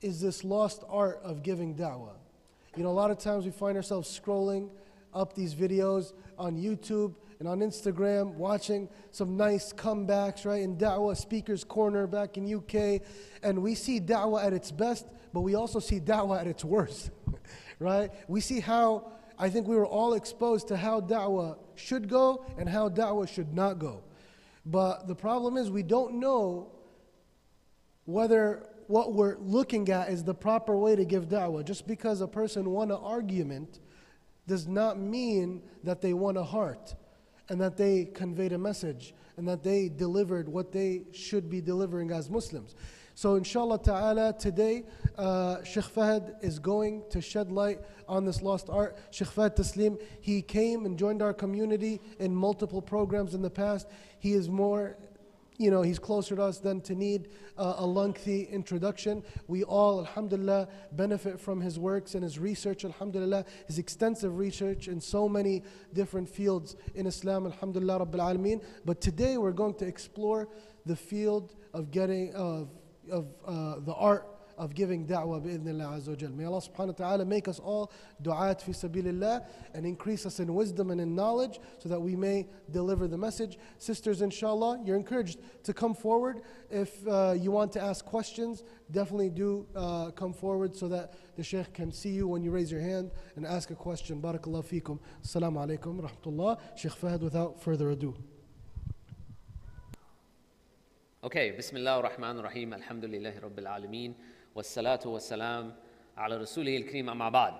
is this lost art of giving da'wah. You know, a lot of times we find ourselves scrolling up these videos on YouTube and on Instagram, watching some nice comebacks, right? In Da'wah Speaker's Corner back in UK. And we see Da'wah at its best, but we also see Da'wah at its worst, right? We see how, I think we were all exposed to how Da'wah should go and how Da'wah should not go. But the problem is, we don't know whether what we're looking at is the proper way to give da'wah. Just because a person won an argument does not mean that they won a heart and that they conveyed a message and that they delivered what they should be delivering as Muslims. So, inshallah ta'ala, today, uh, Sheikh Fahad is going to shed light on this lost art. Sheikh Fahad Tasleem, he came and joined our community in multiple programs in the past. He is more you know, he's closer to us than to need uh, a lengthy introduction. We all, alhamdulillah, benefit from his works and his research, alhamdulillah, his extensive research in so many different fields in Islam, alhamdulillah, Rabbil Alameen. But today we're going to explore the field of getting, of, of uh, the art of giving da'wah bi'idhnillah azza May Allah subhanahu wa ta'ala make us all du'at fi sabilillah and increase us in wisdom and in knowledge so that we may deliver the message. Sisters, inshallah, you're encouraged to come forward. If uh, you want to ask questions, definitely do uh, come forward so that the Shaykh can see you when you raise your hand and ask a question. Barakallah fikum. Assalamu alaikum rahmatullah. Shaykh Fahad, without further ado. Okay, Bismillah ar-Rahman ar-Rahim, Alhamdulillahi Rabbil Alameen. والصلاة والسلام على رسوله الكريم أما بعد.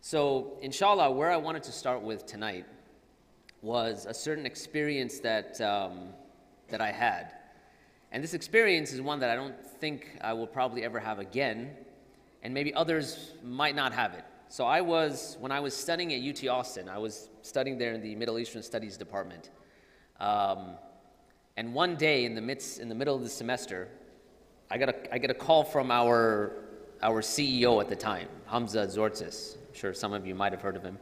So, inshallah, where I wanted to start with tonight was a certain experience that, um, that I had. And this experience is one that I don't think I will probably ever have again, and maybe others might not have it. So, I was, when I was studying at UT Austin, I was studying there in the Middle Eastern Studies Department. Um, and one day in the, midst, in the middle of the semester, I got a, I get a call from our, our CEO at the time, Hamza Tzortzis. I'm sure some of you might have heard of him.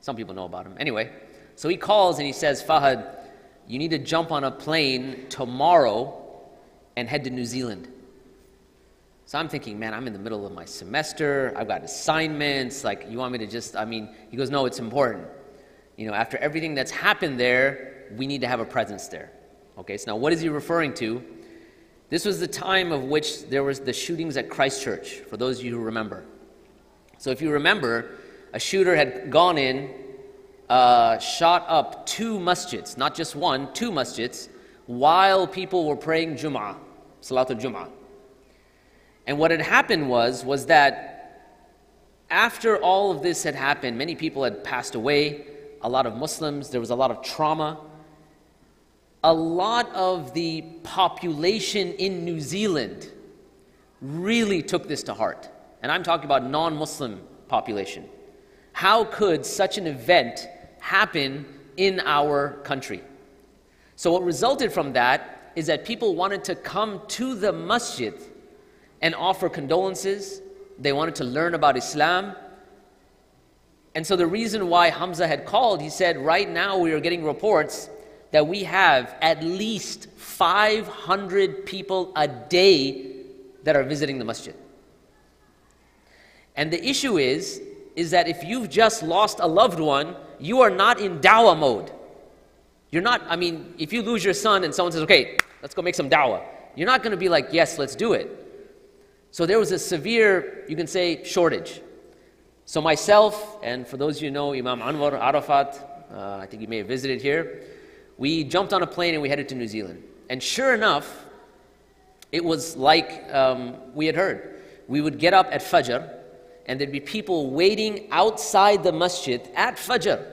Some people know about him. Anyway, so he calls and he says, Fahad, you need to jump on a plane tomorrow and head to New Zealand. So I'm thinking, man, I'm in the middle of my semester. I've got assignments. Like, you want me to just, I mean, he goes, no, it's important. You know, after everything that's happened there, we need to have a presence there. Okay, so now what is he referring to? This was the time of which there was the shootings at Christchurch, for those of you who remember. So if you remember, a shooter had gone in, uh, shot up two masjids, not just one, two masjids, while people were praying Jum'ah, Salatul Jum'ah. And what had happened was, was that after all of this had happened, many people had passed away, a lot of Muslims, there was a lot of trauma a lot of the population in New Zealand really took this to heart. And I'm talking about non Muslim population. How could such an event happen in our country? So, what resulted from that is that people wanted to come to the masjid and offer condolences. They wanted to learn about Islam. And so, the reason why Hamza had called, he said, right now we are getting reports that we have at least 500 people a day that are visiting the masjid. And the issue is, is that if you've just lost a loved one, you are not in dawah mode. You're not, I mean, if you lose your son and someone says, okay, let's go make some dawah, you're not going to be like, yes, let's do it. So there was a severe, you can say, shortage. So myself, and for those of you know Imam Anwar Arafat, uh, I think he may have visited here, we jumped on a plane and we headed to New Zealand. And sure enough, it was like um, we had heard. We would get up at Fajr, and there'd be people waiting outside the masjid at Fajr,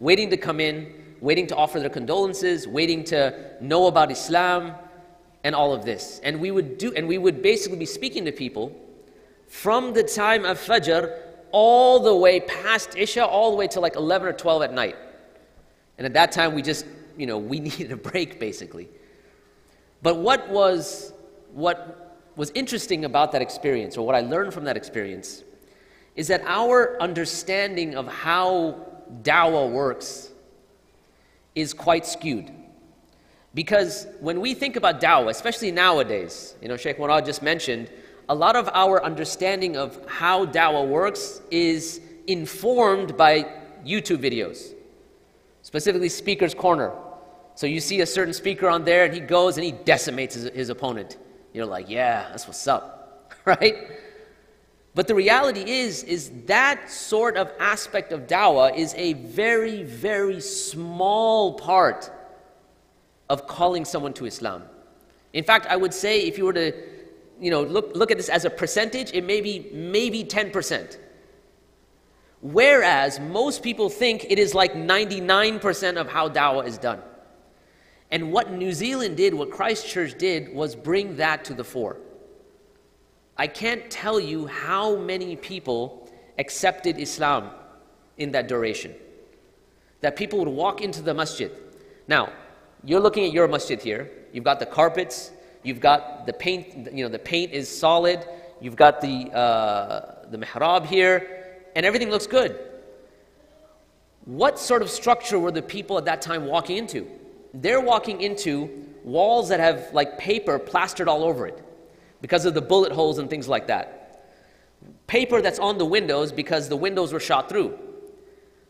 waiting to come in, waiting to offer their condolences, waiting to know about Islam, and all of this. And we would do, and we would basically be speaking to people from the time of Fajr all the way past Isha, all the way to like 11 or 12 at night. And at that time, we just you know, we needed a break basically. But what was, what was interesting about that experience, or what I learned from that experience, is that our understanding of how Dawa works is quite skewed. Because when we think about Dawa, especially nowadays, you know, Sheikh Murad just mentioned, a lot of our understanding of how Dawa works is informed by YouTube videos, specifically Speaker's Corner. So you see a certain speaker on there and he goes and he decimates his, his opponent. You're like, yeah, that's what's up, right? But the reality is, is that sort of aspect of dawah is a very, very small part of calling someone to Islam. In fact, I would say if you were to, you know, look, look at this as a percentage, it may be maybe 10%. Whereas most people think it is like 99% of how dawah is done. And what New Zealand did, what Christchurch did, was bring that to the fore. I can't tell you how many people accepted Islam in that duration. That people would walk into the masjid. Now, you're looking at your masjid here. You've got the carpets, you've got the paint, you know, the paint is solid, you've got the, uh, the mihrab here, and everything looks good. What sort of structure were the people at that time walking into? They're walking into walls that have like paper plastered all over it because of the bullet holes and things like that. Paper that's on the windows because the windows were shot through.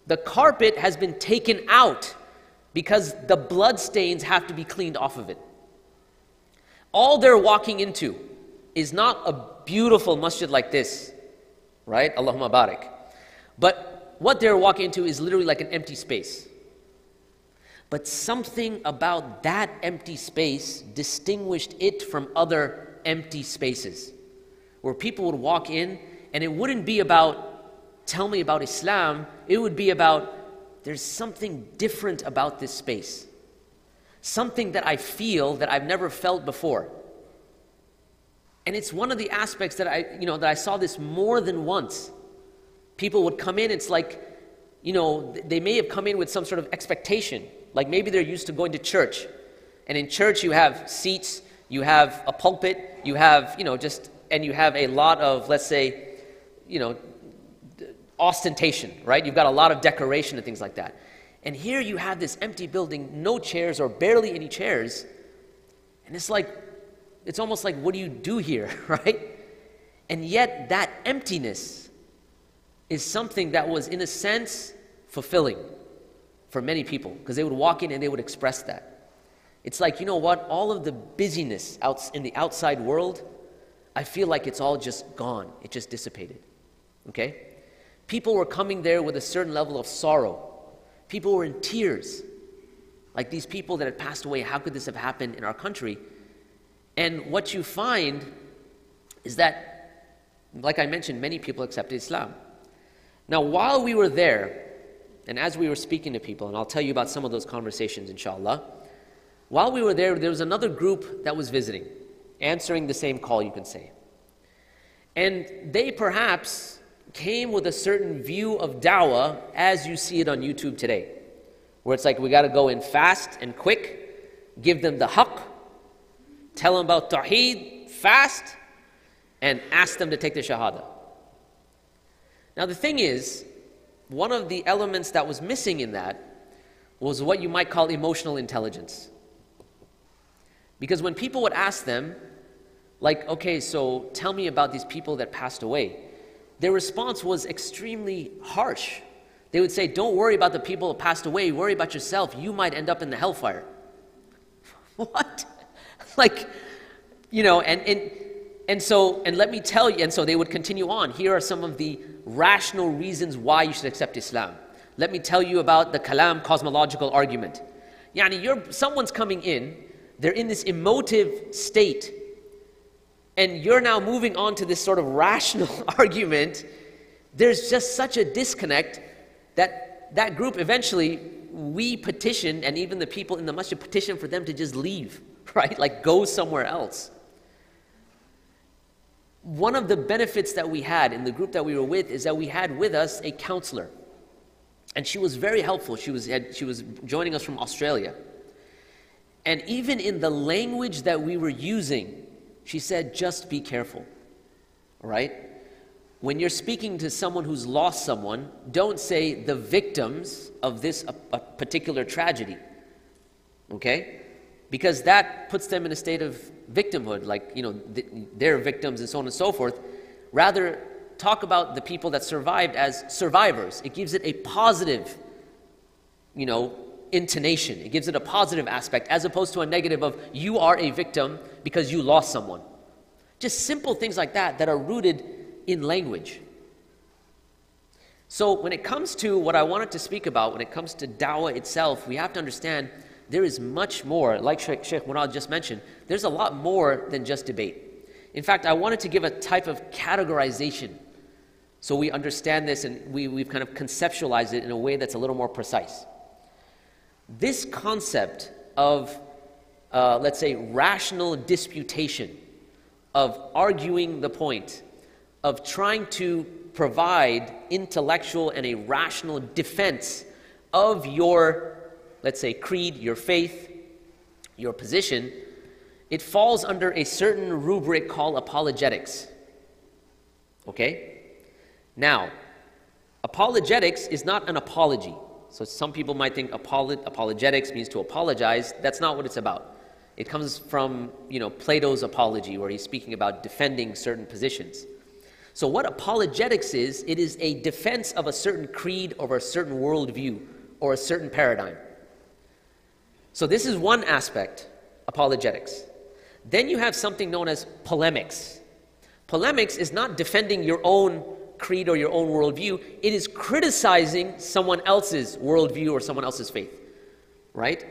The carpet has been taken out because the blood stains have to be cleaned off of it. All they're walking into is not a beautiful masjid like this, right? Allahumma barik. But what they're walking into is literally like an empty space. But something about that empty space distinguished it from other empty spaces where people would walk in and it wouldn't be about, tell me about Islam, it would be about, there's something different about this space. Something that I feel that I've never felt before. And it's one of the aspects that I, you know, that I saw this more than once. People would come in, it's like, you know, they may have come in with some sort of expectation. Like maybe they're used to going to church. And in church, you have seats, you have a pulpit, you have, you know, just, and you have a lot of, let's say, you know, ostentation, right? You've got a lot of decoration and things like that. And here you have this empty building, no chairs or barely any chairs. And it's like, it's almost like, what do you do here, right? And yet, that emptiness is something that was, in a sense, fulfilling for many people because they would walk in and they would express that. It's like, you know what? All of the busyness out in the outside world, I feel like it's all just gone. It just dissipated. Okay? People were coming there with a certain level of sorrow. People were in tears. Like these people that had passed away, how could this have happened in our country? And what you find is that, like I mentioned, many people accepted Islam. Now, while we were there, and as we were speaking to people, and I'll tell you about some of those conversations, inshallah, while we were there, there was another group that was visiting, answering the same call, you can say. And they perhaps came with a certain view of dawah as you see it on YouTube today, where it's like we got to go in fast and quick, give them the haqq, tell them about tawheed fast, and ask them to take the shahada. Now, the thing is, one of the elements that was missing in that was what you might call emotional intelligence. Because when people would ask them, like, okay, so tell me about these people that passed away, their response was extremely harsh. They would say, don't worry about the people that passed away, worry about yourself. You might end up in the hellfire. what? like, you know, and, and, and so, and let me tell you, and so they would continue on. Here are some of the rational reasons why you should accept Islam. Let me tell you about the kalam cosmological argument. Yani, you're, someone's coming in they're in this emotive state. And you're now moving on to this sort of rational argument. There's just such a disconnect that that group eventually, we petition, and even the people in the masjid petition for them to just leave, right? Like go somewhere else. One of the benefits that we had in the group that we were with is that we had with us a counselor. And she was very helpful. She was, had, she was joining us from Australia. And even in the language that we were using, she said, just be careful. All right? When you're speaking to someone who's lost someone, don't say the victims of this a, a particular tragedy. Okay? Because that puts them in a state of victimhood, like, you know, th- they're victims and so on and so forth. Rather, talk about the people that survived as survivors. It gives it a positive, you know, intonation. It gives it a positive aspect as opposed to a negative of you are a victim because you lost someone. Just simple things like that that are rooted in language. So, when it comes to what I wanted to speak about, when it comes to dawah itself, we have to understand there is much more, like Sheikh, Sheikh Murad just mentioned, there's a lot more than just debate. In fact, I wanted to give a type of categorization so we understand this and we, we've kind of conceptualized it in a way that's a little more precise. This concept of, uh, let's say, rational disputation, of arguing the point, of trying to provide intellectual and a rational defense of your, let's say, creed, your faith, your position, it falls under a certain rubric called apologetics. Okay? Now, apologetics is not an apology. So some people might think apolo- apologetics means to apologize. That's not what it's about. It comes from, you know, Plato's apology, where he's speaking about defending certain positions. So what apologetics is, it is a defense of a certain creed or a certain worldview or a certain paradigm. So this is one aspect, apologetics. Then you have something known as polemics. Polemics is not defending your own creed or your own worldview, it is criticizing someone else's worldview or someone else's faith, right?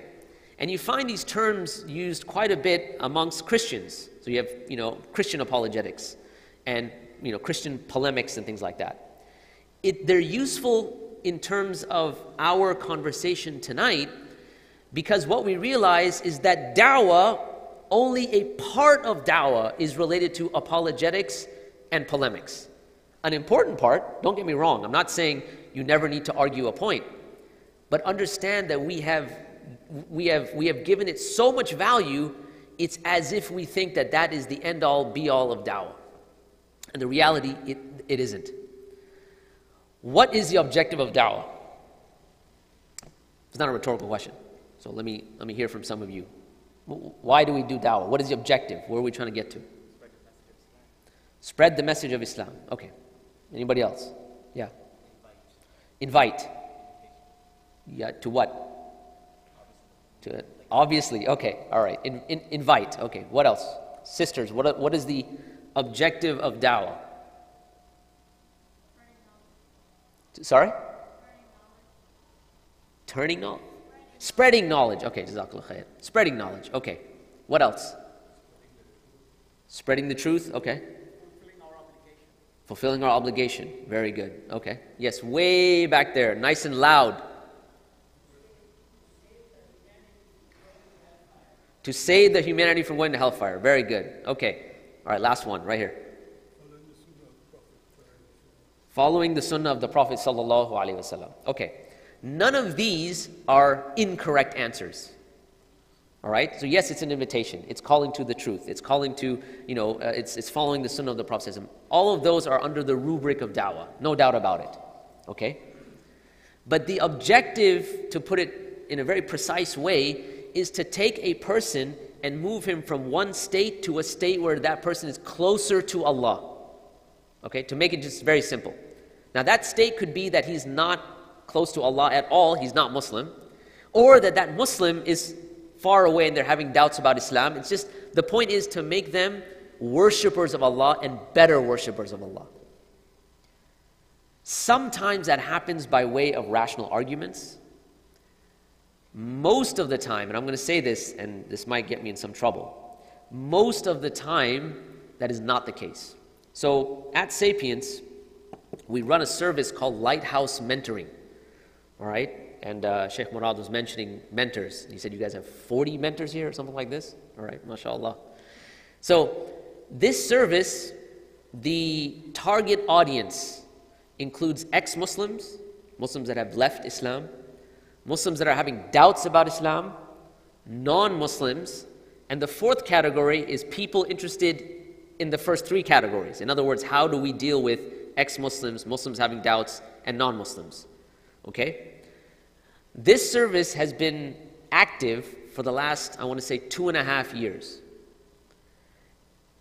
And you find these terms used quite a bit amongst Christians. So you have, you know, Christian apologetics and, you know, Christian polemics and things like that. It, they're useful in terms of our conversation tonight because what we realize is that dawah, only a part of dawah is related to apologetics and polemics an important part. Don't get me wrong. I'm not saying you never need to argue a point. But understand that we have, we have, we have given it so much value, it's as if we think that that is the end all be all of dawah. And the reality, it, it isn't. What is the objective of dawah? It's not a rhetorical question. So let me, let me hear from some of you. Why do we do dawah? What is the objective? Where are we trying to get to? Spread the message of Islam. Okay. Anybody else? Yeah. Invite. Yeah, to what? To obviously. Okay. All right. In, in, invite. Okay. What else? Sisters, what, what is the objective of dawah? Sorry? Turning knowledge? Spreading knowledge. Okay, jazakallah khair. Spreading knowledge. Okay. What else? Spreading the truth. Okay. Fulfilling our obligation. Very good. Okay. Yes, way back there, nice and loud. To save the humanity from going to hellfire. Very good. Okay. All right, last one, right here. Following the sunnah of the Prophet sallallahu alaihi wasallam. Okay. None of these are incorrect answers. All right? So, yes, it's an invitation. It's calling to the truth. It's calling to, you know, uh, it's, it's following the sunnah of the Prophet. All of those are under the rubric of dawah. No doubt about it. Okay? But the objective, to put it in a very precise way, is to take a person and move him from one state to a state where that person is closer to Allah. Okay? To make it just very simple. Now, that state could be that he's not close to Allah at all, he's not Muslim, or that that Muslim is far away and they're having doubts about Islam. It's just the point is to make them worshippers of Allah and better worshippers of Allah. Sometimes that happens by way of rational arguments. Most of the time, and I'm going to say this, and this might get me in some trouble, most of the time, that is not the case. So at Sapience, we run a service called Lighthouse Mentoring. All right? And uh, Sheikh Murad was mentioning mentors. He said, You guys have 40 mentors here or something like this? All right, mashallah. So, this service, the target audience includes ex Muslims, Muslims that have left Islam, Muslims that are having doubts about Islam, non Muslims, and the fourth category is people interested in the first three categories. In other words, how do we deal with ex Muslims, Muslims having doubts, and non Muslims? Okay? This service has been active for the last, I want to say, two and a half years.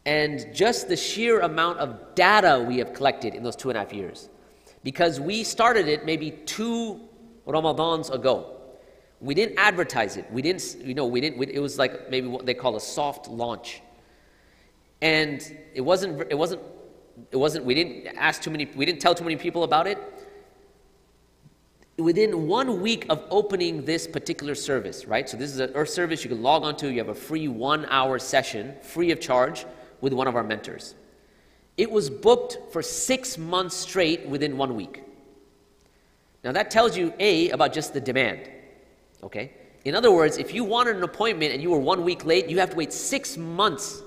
and just the sheer amount of data we have collected in those two and a half years. Because we started it maybe two Ramadans ago. We didn't advertise it. We didn't, you know, we didn't, we, it was like maybe what they call a soft launch. And it wasn't, it wasn't, it wasn't, we didn't ask too many, we didn't tell too many people about it. Within one week of opening this particular service, right? So this is an earth service you can log on to. You have a free one hour session, free of charge, with one of our mentors. It was booked for six months straight within one week. Now that tells you, A, about just the demand. Okay? In other words, if you wanted an appointment and you were one week late, you have to wait six months,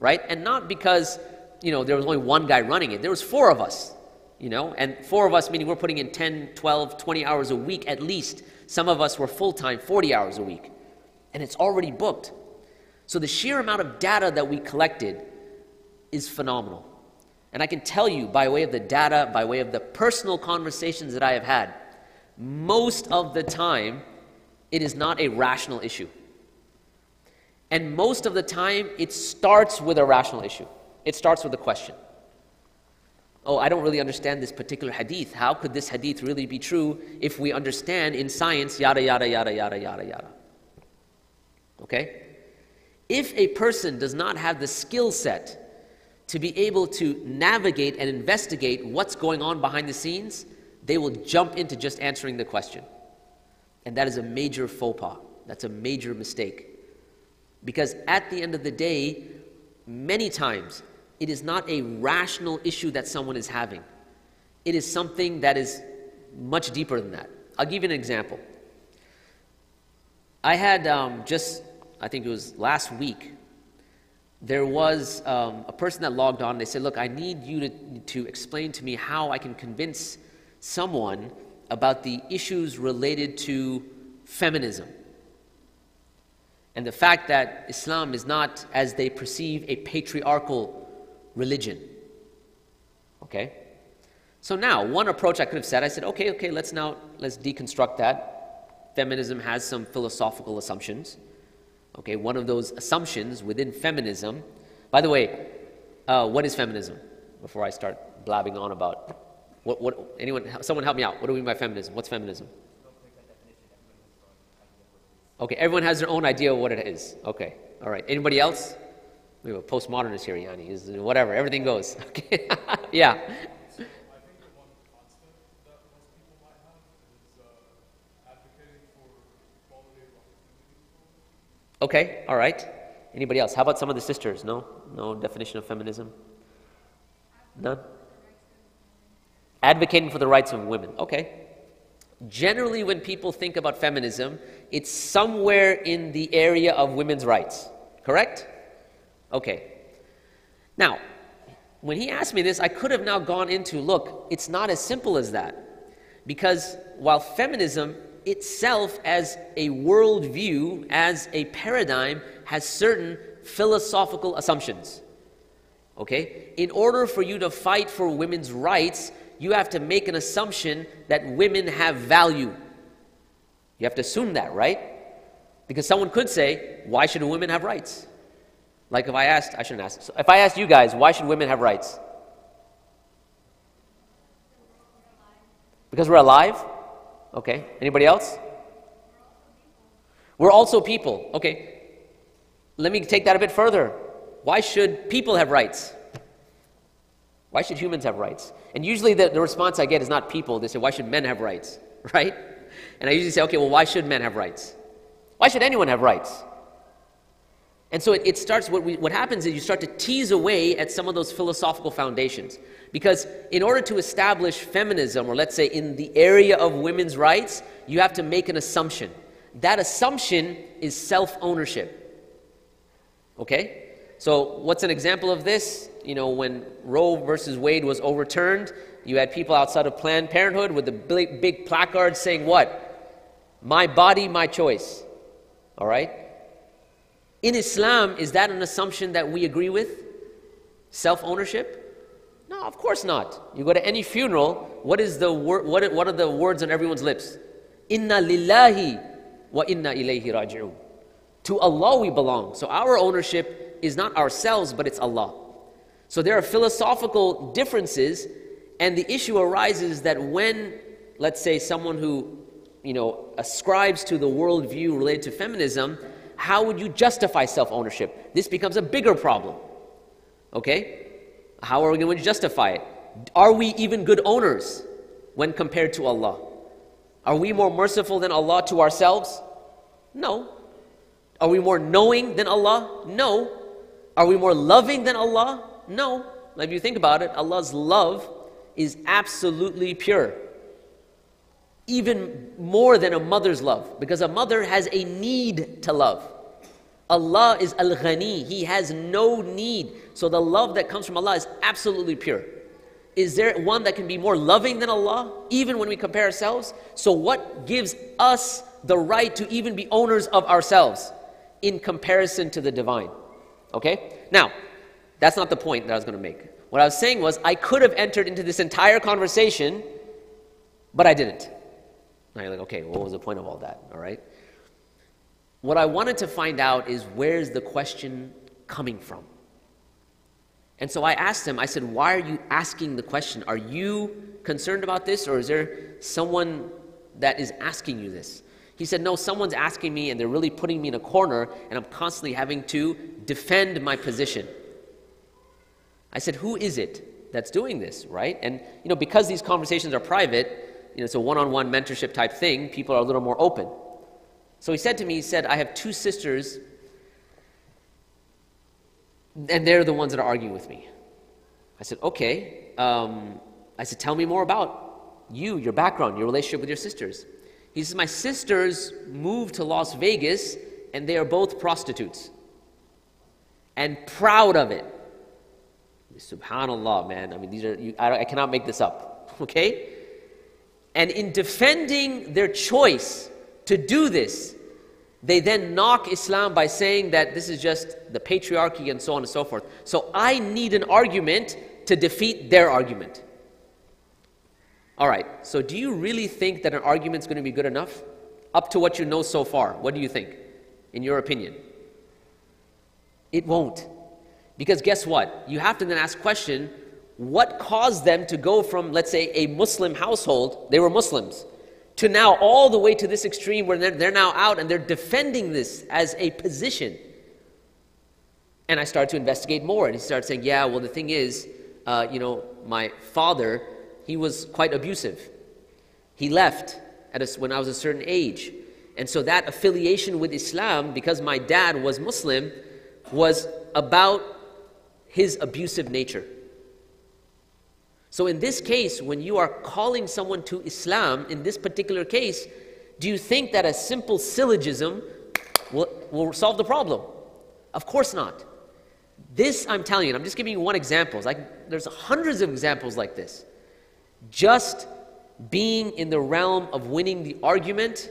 right? And not because, you know, there was only one guy running it. There was four of us, you know, and four of us meaning we're putting in 10, 12, 20 hours a week at least. Some of us were full-time, 40 hours a week. And it's already booked. So the sheer amount of data that we collected is phenomenal. And I can tell you by way of the data, by way of the personal conversations that I have had, most of the time, it is not a rational issue. And most of the time, it starts with a rational issue. It starts with a question. Oh, I don't really understand this particular hadith. How could this hadith really be true if we understand in science, yada, yada, yada, yada, yada, yada? Okay? If a person does not have the skill set to be able to navigate and investigate what's going on behind the scenes, they will jump into just answering the question. And that is a major faux pas. That's a major mistake. Because at the end of the day, many times, it is not a rational issue that someone is having. It is something that is much deeper than that. I'll give you an example. I had um, just, I think it was last week, there was um, a person that logged on. They said, Look, I need you to, to explain to me how I can convince someone about the issues related to feminism and the fact that Islam is not, as they perceive, a patriarchal religion. Okay? So now, one approach I could have said, I said, okay, okay, let's now, let's deconstruct that. Feminism has some philosophical assumptions. Okay, one of those assumptions within feminism. By the way, uh, what is feminism? Before I start blabbing on about what, what, anyone, someone help me out. What do we mean by feminism? What's feminism? Okay, everyone has their own idea of what it is. Okay, all right. Anybody else? We a postmodernist here, Yanni. Whatever, everything goes. Okay, yeah. Okay, all right. Anybody else? How about some of the sisters? No? No definition of feminism? None? Advocating for the rights of women. Okay. Generally, when people think about feminism, it's somewhere in the area of women's rights. Correct? Okay. Now, when he asked me this, I could have now gone into look, it's not as simple as that. Because while feminism itself as a worldview, as a paradigm, has certain philosophical assumptions. Okay? In order for you to fight for women's rights, you have to make an assumption that women have value. You have to assume that, right? Because someone could say, why should women have rights? Like if I asked, I shouldn't ask. So If I asked you guys, why should women have rights? Because we're alive? Okay. Anybody else? We're also people. Okay. Let me take that a bit further. Why should people have rights? Why should humans have rights? And usually the, the response I get is not people. They say, why should men have rights? Right? And I usually say, okay, well, why should men have rights? Why should anyone have rights? And so it, it starts, what, we, what happens is you start to tease away at some of those philosophical foundations. Because in order to establish feminism, or let's say in the area of women's rights, you have to make an assumption. That assumption is self ownership. Okay? So, what's an example of this? You know, when Roe versus Wade was overturned, you had people outside of Planned Parenthood with the big, big placards saying, What? My body, my choice. All right? In Islam, is that an assumption that we agree with? Self ownership? No, of course not. You go to any funeral, what is the wor- what, what are the words on everyone's lips? Inna lillahi wa inna ilayhi raji'un. To Allah we belong. So our ownership is not ourselves, but it's Allah. So there are philosophical differences, and the issue arises that when, let's say, someone who you know, ascribes to the worldview related to feminism, how would you justify self ownership? This becomes a bigger problem. Okay? How are we going to justify it? Are we even good owners when compared to Allah? Are we more merciful than Allah to ourselves? No. Are we more knowing than Allah? No. Are we more loving than Allah? No. If you think about it, Allah's love is absolutely pure. Even more than a mother's love, because a mother has a need to love. Allah is Al Ghani, He has no need. So the love that comes from Allah is absolutely pure. Is there one that can be more loving than Allah, even when we compare ourselves? So, what gives us the right to even be owners of ourselves in comparison to the divine? Okay? Now, that's not the point that I was going to make. What I was saying was, I could have entered into this entire conversation, but I didn't. Now you're like, okay, what was the point of all that? All right? What I wanted to find out is where's the question coming from? And so I asked him, I said, why are you asking the question? Are you concerned about this, or is there someone that is asking you this? He said, No, someone's asking me, and they're really putting me in a corner, and I'm constantly having to defend my position. I said, Who is it that's doing this, right? And, you know, because these conversations are private, you know, it's a one on one mentorship type thing, people are a little more open. So he said to me, he said, I have two sisters, and they're the ones that are arguing with me. I said, okay. Um, I said, tell me more about you, your background, your relationship with your sisters. He says, my sisters moved to Las Vegas, and they are both prostitutes. And proud of it. Subhanallah, man. I mean, these are, you, I, I cannot make this up. Okay? And in defending their choice to do this, they then knock Islam by saying that this is just the patriarchy and so on and so forth. So I need an argument to defeat their argument. All right, so do you really think that an argument is going to be good enough? Up to what you know so far, what do you think, in your opinion? It won't. Because guess what? You have to then ask question, what caused them to go from, let's say, a Muslim household, they were Muslims, to now all the way to this extreme where they're, they're now out and they're defending this as a position. And I started to investigate more, and he started saying, Yeah, well, the thing is, uh, you know, my father, he was quite abusive. He left at a, when I was a certain age. And so that affiliation with Islam, because my dad was Muslim, was about his abusive nature. So, in this case, when you are calling someone to Islam, in this particular case, do you think that a simple syllogism will, will solve the problem? Of course not. This, I'm telling you, I'm just giving you one example. Like, there's hundreds of examples like this. Just being in the realm of winning the argument,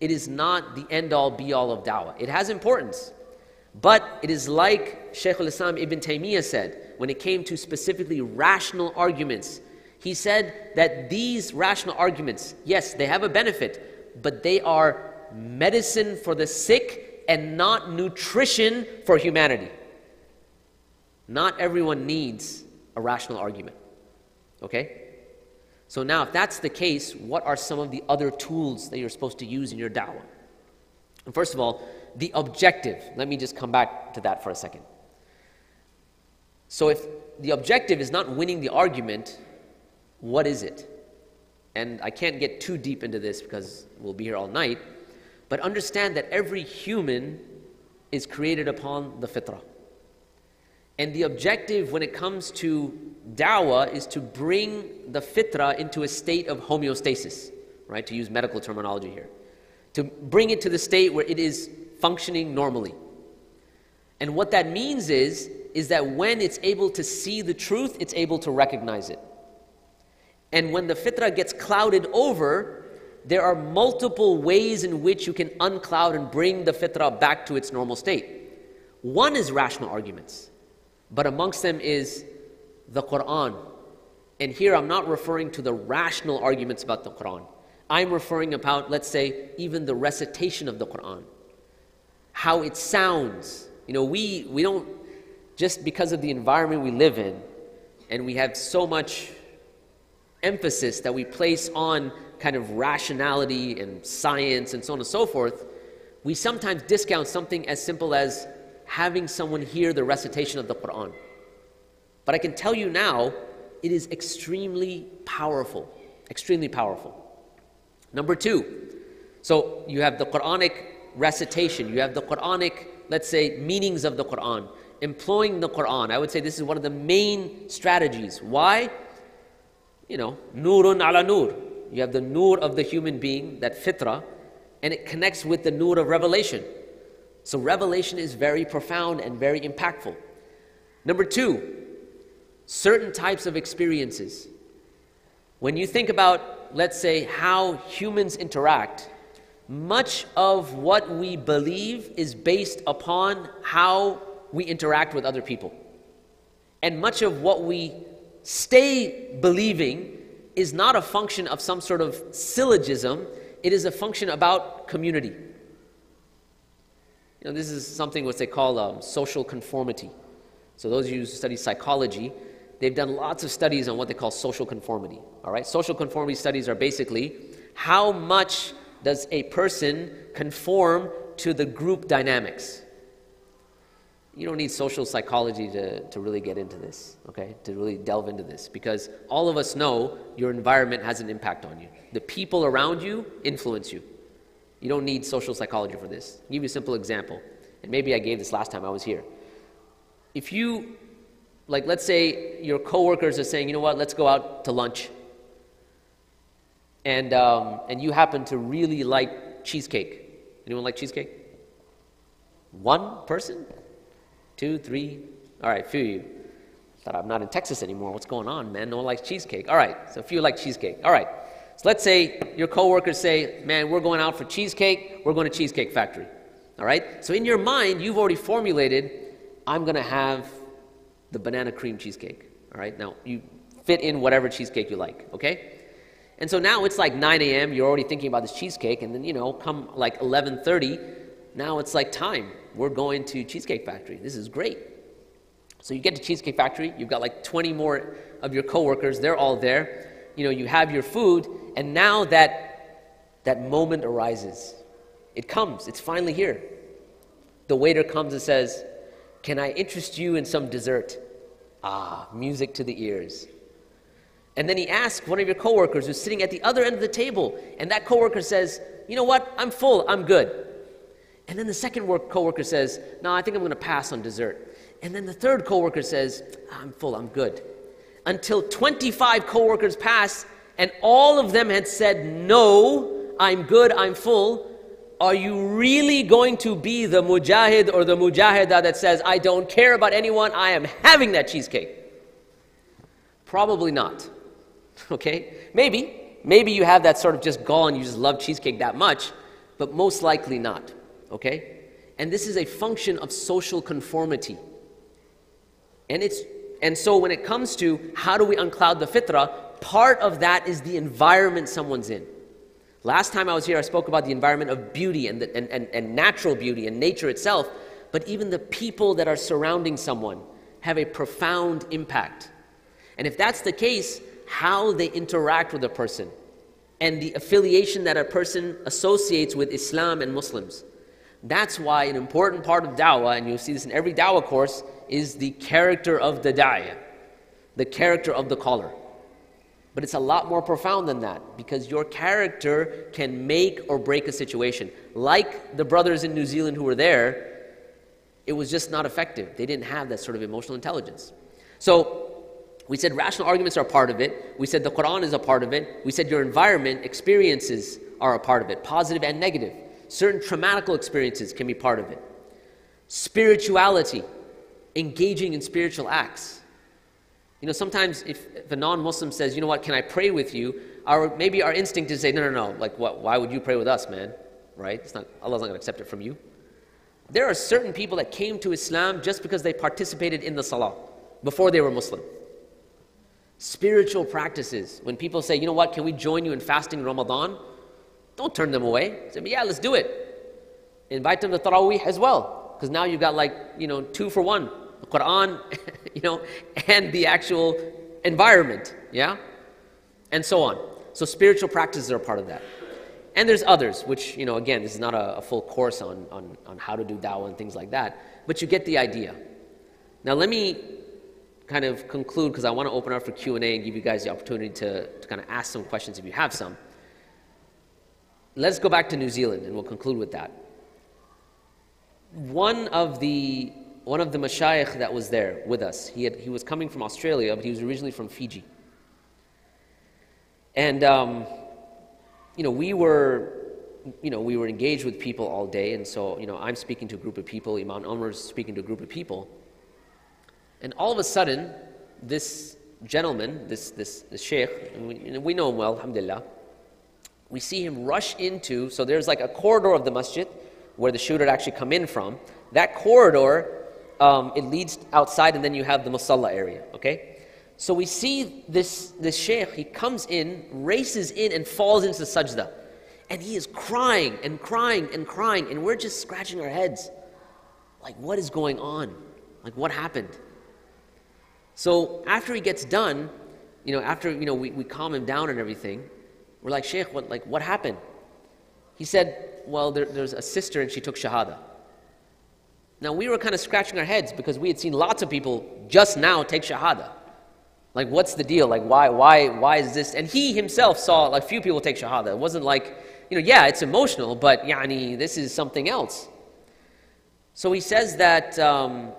it is not the end all be all of da'wah. It has importance. But it is like Shaykh al Islam ibn Taymiyyah said when it came to specifically rational arguments. He said that these rational arguments, yes, they have a benefit, but they are medicine for the sick and not nutrition for humanity. Not everyone needs a rational argument. Okay? So now, if that's the case, what are some of the other tools that you're supposed to use in your da'wah? First of all, the objective. Let me just come back to that for a second. So, if the objective is not winning the argument, what is it? And I can't get too deep into this because we'll be here all night, but understand that every human is created upon the fitrah. And the objective when it comes to dawah is to bring the fitrah into a state of homeostasis, right? To use medical terminology here. To bring it to the state where it is functioning normally. And what that means is is that when it's able to see the truth, it's able to recognize it. And when the fitrah gets clouded over, there are multiple ways in which you can uncloud and bring the fitrah back to its normal state. One is rational arguments, but amongst them is the Quran. And here I'm not referring to the rational arguments about the Quran. I'm referring about, let's say, even the recitation of the Quran, how it sounds. You know, we, we don't just because of the environment we live in, and we have so much emphasis that we place on kind of rationality and science and so on and so forth, we sometimes discount something as simple as having someone hear the recitation of the Quran. But I can tell you now, it is extremely powerful. Extremely powerful. Number two, so you have the Quranic recitation, you have the Quranic, let's say, meanings of the Quran, employing the Quran. I would say this is one of the main strategies. Why? You know, nurun ala nur. You have the nur of the human being, that fitra, and it connects with the nur of revelation. So revelation is very profound and very impactful. Number two, certain types of experiences. When you think about, let's say, how humans interact, much of what we believe is based upon how we interact with other people. And much of what we stay believing is not a function of some sort of syllogism, it is a function about community. You know, this is something what they call um, social conformity. So those of you who study psychology, they've done lots of studies on what they call social conformity. All right, social conformity studies are basically how much does a person conform to the group dynamics. You don't need social psychology to, to really get into this, okay? To really delve into this, because all of us know your environment has an impact on you. The people around you influence you. You don't need social psychology for this. I'll give you a simple example, and maybe I gave this last time I was here. If you, like, let's say your coworkers are saying, you know what, let's go out to lunch, and, um, and you happen to really like cheesecake. Anyone like cheesecake? One person? Two, three? All right, few of you. Thought I'm not in Texas anymore. What's going on, man? No one likes cheesecake. All right, so few like cheesecake. All right. So let's say your coworkers say, man, we're going out for cheesecake. We're going to Cheesecake Factory. All right? So in your mind, you've already formulated, I'm going to have the banana cream cheesecake. All right? Now, you fit in whatever cheesecake you like, okay? And so now it's like 9 a.m. You're already thinking about this cheesecake, and then you know, come like 11:30, now it's like time. We're going to Cheesecake Factory. This is great. So you get to Cheesecake Factory. You've got like 20 more of your coworkers. They're all there. You know, you have your food, and now that that moment arises. It comes. It's finally here. The waiter comes and says, "Can I interest you in some dessert?" Ah, music to the ears. And then he asks one of your coworkers who's sitting at the other end of the table, and that coworker says, You know what? I'm full, I'm good. And then the second work coworker says, No, I think I'm going to pass on dessert. And then the third coworker says, I'm full, I'm good. Until 25 coworkers pass, and all of them had said, No, I'm good, I'm full. Are you really going to be the mujahid or the mujahida that says, I don't care about anyone, I am having that cheesecake? Probably not. Okay? Maybe. Maybe you have that sort of just gall and you just love cheesecake that much, but most likely not. Okay? And this is a function of social conformity. And it's and so when it comes to how do we uncloud the fitra, part of that is the environment someone's in. Last time I was here, I spoke about the environment of beauty and, the, and, and, and natural beauty and nature itself, but even the people that are surrounding someone have a profound impact. And if that's the case, how they interact with a person and the affiliation that a person associates with Islam and Muslims. That's why an important part of da'wah, and you'll see this in every da'wah course, is the character of the da'iyah, the character of the caller. But it's a lot more profound than that because your character can make or break a situation. Like the brothers in New Zealand who were there, it was just not effective. They didn't have that sort of emotional intelligence. So we said rational arguments are part of it. We said the Quran is a part of it. We said your environment, experiences are a part of it, positive and negative. Certain traumatical experiences can be part of it. Spirituality, engaging in spiritual acts. You know, sometimes if, if a non Muslim says, you know what, can I pray with you? Our, maybe our instinct is to say, no, no, no, like, what, why would you pray with us, man? Right? It's not, Allah's not going to accept it from you. There are certain people that came to Islam just because they participated in the salah before they were Muslim. Spiritual practices. When people say, you know what, can we join you in fasting Ramadan? Don't turn them away. Say, yeah, let's do it. Invite them to Taraweeh as well. Because now you've got like, you know, two for one. the Quran, you know, and the actual environment, yeah? And so on. So spiritual practices are part of that. And there's others, which, you know, again, this is not a, a full course on, on, on how to do dawah and things like that, but you get the idea. Now let me kind of conclude because I want to open up for Q&A and give you guys the opportunity to, to kind of ask some questions if you have some. Let's go back to New Zealand and we'll conclude with that. One of the one of the mashayikh that was there with us, he, had, he was coming from Australia, but he was originally from Fiji. And, um, you know, we were, you know, we were engaged with people all day, and so, you know, I'm speaking to a group of people, Imam Omar's speaking to a group of people. And all of a sudden, this gentleman, this, this, this sheikh, we, we know him well, alhamdulillah, we see him rush into, so there's like a corridor of the masjid where the shooter actually come in from. That corridor, um, it leads outside, and then you have the musalla area, okay? So we see this, this sheikh, he comes in, races in, and falls into sajda. And he is crying and crying and crying, and we're just scratching our heads. Like, what is going on? Like, what happened? So after he gets done, you know, after, you know, we, we calm him down and everything, we're like, Sheikh, what, like, what happened? He said, well, there, there's a sister and she took Shahada. Now, we were kind of scratching our heads because we had seen lots of people just now take Shahada. Like, what's the deal? Like, why, why, why is this? And he himself saw like few people take Shahada. It wasn't like, you know, yeah, it's emotional, but yani, this is something else. So he says that um,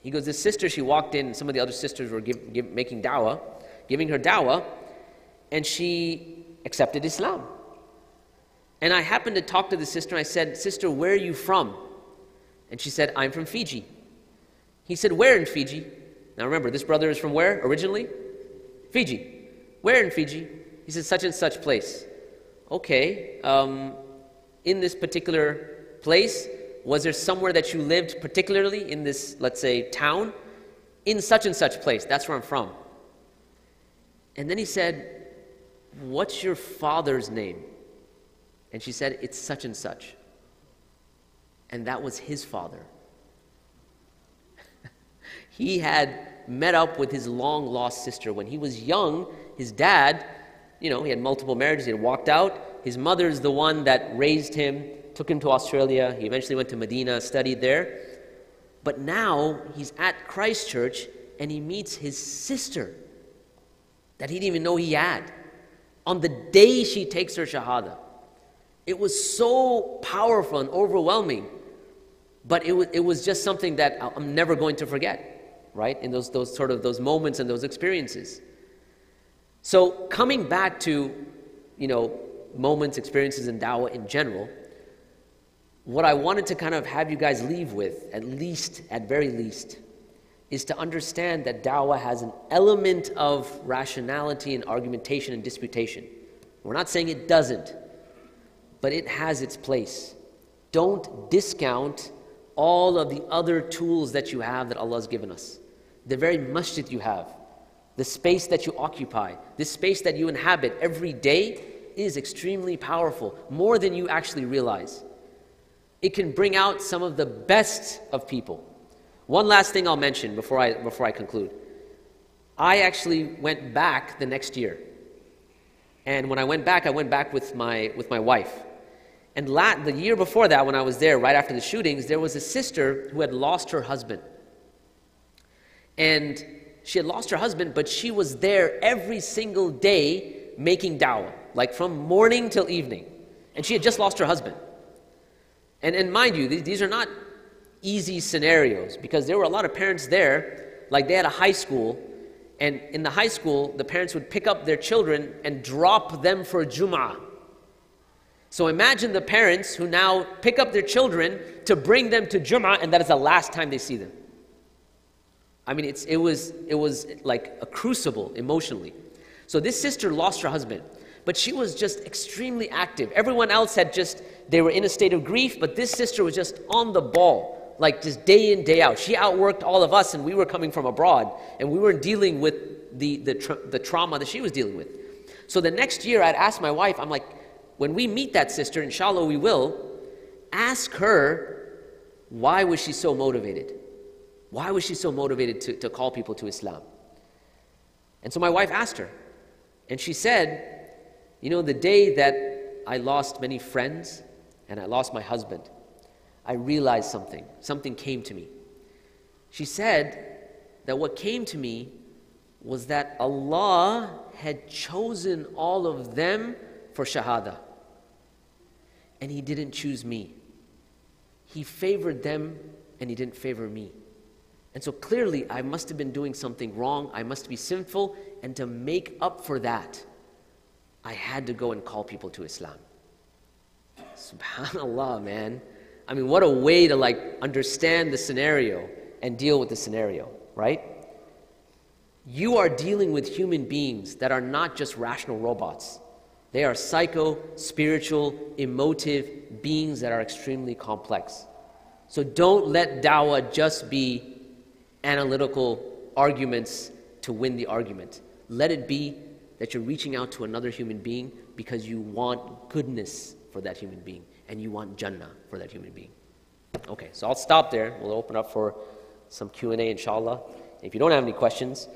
he goes, This sister, she walked in, some of the other sisters were give, give, making dawah, giving her dawah, and she accepted Islam. And I happened to talk to the sister, and I said, Sister, where are you from? And she said, I'm from Fiji. He said, Where in Fiji? Now remember, this brother is from where originally? Fiji. Where in Fiji? He said, Such and such place. Okay. Um, in this particular place, was there somewhere that you lived, particularly in this, let's say, town? In such and such place. That's where I'm from. And then he said, What's your father's name? And she said, It's such and such. And that was his father. he had met up with his long lost sister. When he was young, his dad, you know, he had multiple marriages, he had walked out. His mother's the one that raised him took him to Australia. He eventually went to Medina, studied there. But now he's at Christchurch and he meets his sister that he didn't even know he had on the day she takes her Shahada. It was so powerful and overwhelming, but it was, it was just something that I'm never going to forget, right? In those, those sort of those moments and those experiences. So coming back to, you know, moments, experiences in Dawah in general, what I wanted to kind of have you guys leave with, at least, at very least, is to understand that dawah has an element of rationality and argumentation and disputation. We're not saying it doesn't, but it has its place. Don't discount all of the other tools that you have that Allah has given us. The very masjid you have, the space that you occupy, the space that you inhabit every day is extremely powerful, more than you actually realize it can bring out some of the best of people. One last thing I'll mention before I, before I conclude. I actually went back the next year. And when I went back, I went back with my, with my wife. And la- the year before that, when I was there, right after the shootings, there was a sister who had lost her husband. And she had lost her husband, but she was there every single day making dawah, like from morning till evening. And she had just lost her husband. And, and mind you, these are not easy scenarios because there were a lot of parents there, like they had a high school, and in the high school, the parents would pick up their children and drop them for Jum'ah. So imagine the parents who now pick up their children to bring them to Jum'ah, and that is the last time they see them. I mean, it's, it, was, it was like a crucible emotionally. So this sister lost her husband, but she was just extremely active. Everyone else had just they were in a state of grief, but this sister was just on the ball, like just day in, day out. She outworked all of us, and we were coming from abroad, and we weren't dealing with the, the, tra- the trauma that she was dealing with. So the next year, I'd ask my wife, I'm like, when we meet that sister, inshallah we will, ask her, why was she so motivated? Why was she so motivated to, to call people to Islam? And so my wife asked her, and she said, You know, the day that I lost many friends and I lost my husband, I realized something. Something came to me. She said that what came to me was that Allah had chosen all of them for Shahada. And He didn't choose me. He favored them and He didn't favor me. And so clearly, I must have been doing something wrong. I must be sinful. And to make up for that, I had to go and call people to Islam. Subhanallah, man. I mean, what a way to like understand the scenario and deal with the scenario, right? You are dealing with human beings that are not just rational robots. They are psycho, spiritual, emotive beings that are extremely complex. So don't let dawah just be analytical arguments to win the argument. Let it be that you're reaching out to another human being because you want goodness for that human being and you want Jannah for that human being. Okay, so I'll stop there. We'll open up for some Q&A inshallah. If you don't have any questions,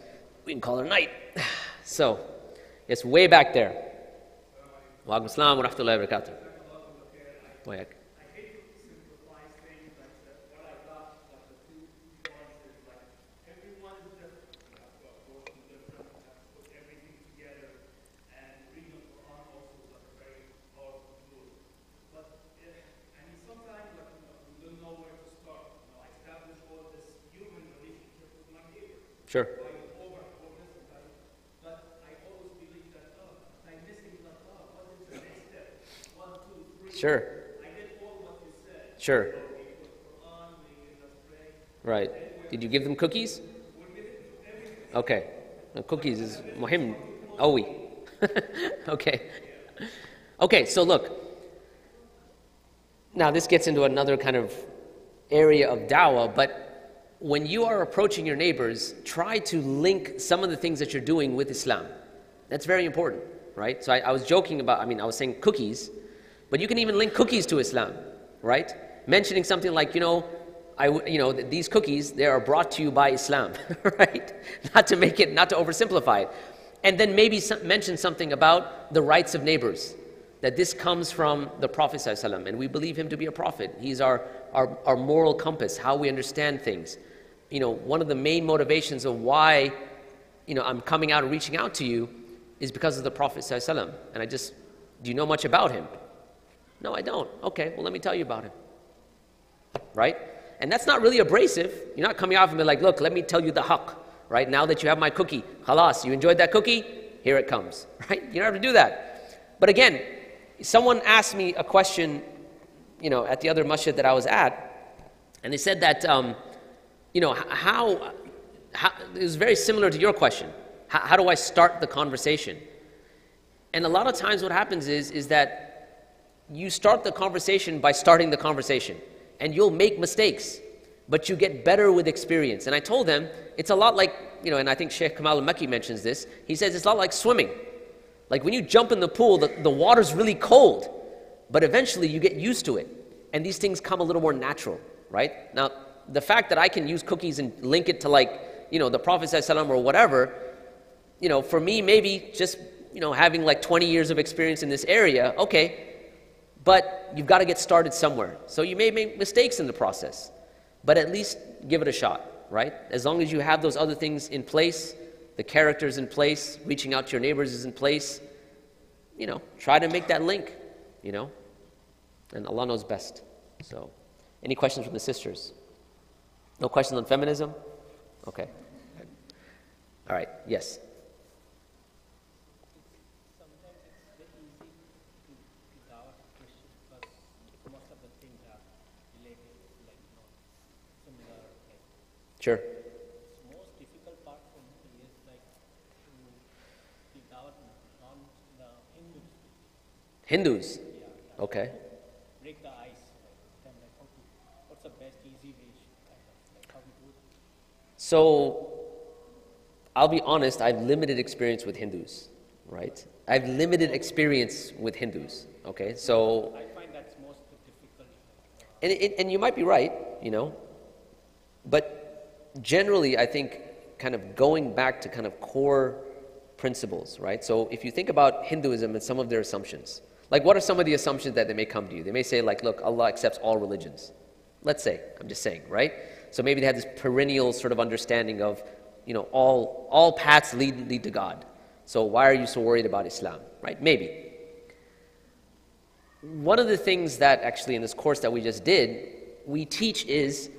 we can call it a night. So, it's way back there. Wa alaikum wa rahmatullahi wa barakatuh. Sure. Sure. Sure. Right. Did you give them cookies? Okay. Cookies is muhim. Awi. okay. Okay, so look. Now, this gets into another kind of area of dawah, but when you are approaching your neighbors, try to link some of the things that you're doing with Islam. That's very important, right? So I, I, was joking about, I mean, I was saying cookies, but you can even link cookies to Islam, right? Mentioning something like, you know, I, you know, these cookies, they are brought to you by Islam, right? Not to make it, not to oversimplify it. And then maybe some, mention something about the rights of neighbors, that this comes from the Prophet and we believe him to be a prophet. He's our, our, our moral compass, how we understand things you know, one of the main motivations of why, you know, I'm coming out and reaching out to you is because of the Prophet ﷺ. And I just, do you know much about him? No, I don't. Okay, well, let me tell you about him. Right? And that's not really abrasive. You're not coming off and be like, look, let me tell you the haqq. Right? Now that you have my cookie, halas, you enjoyed that cookie? Here it comes. Right? You don't have to do that. But again, someone asked me a question, you know, at the other masjid that I was at, and they said that, um, you know, how, how it was very similar to your question. How, how do I start the conversation? And a lot of times what happens is, is that you start the conversation by starting the conversation. And you'll make mistakes, but you get better with experience. And I told them, it's a lot like, you know, and I think Sheikh Kamal al-Makki mentions this. He says it's a lot like swimming. Like when you jump in the pool, the, the water's really cold, but eventually you get used to it. And these things come a little more natural, right? Now, the fact that I can use cookies and link it to like, you know, the Prophet ﷺ or whatever, you know, for me, maybe just, you know, having like 20 years of experience in this area, okay, but you've got to get started somewhere. So you may make mistakes in the process, but at least give it a shot, right? As long as you have those other things in place, the characters in place, reaching out to your neighbors is in place, you know, try to make that link, you know, and Allah knows best. So, any questions from the sisters? No questions on feminism? Okay. All right, yes. Sure. Most difficult part for me is like to Hindus. Hindus? Yeah. Okay. So I'll be honest, I've limited experience with Hindus, right? I've limited experience with Hindus, okay? So. I find that's most difficult. And, it, and you might be right, you know, but generally, I think, kind of going back to kind of core principles, right? So if you think about Hinduism and some of their assumptions, like what are some of the assumptions that they may come to you? They may say, like, look, Allah accepts all religions. Let's say, I'm just saying, right? So maybe they have this perennial sort of understanding of, you know, all, all paths lead, lead to God. So why are you so worried about Islam, right? Maybe. One of the things that actually in this course that we just did, we teach is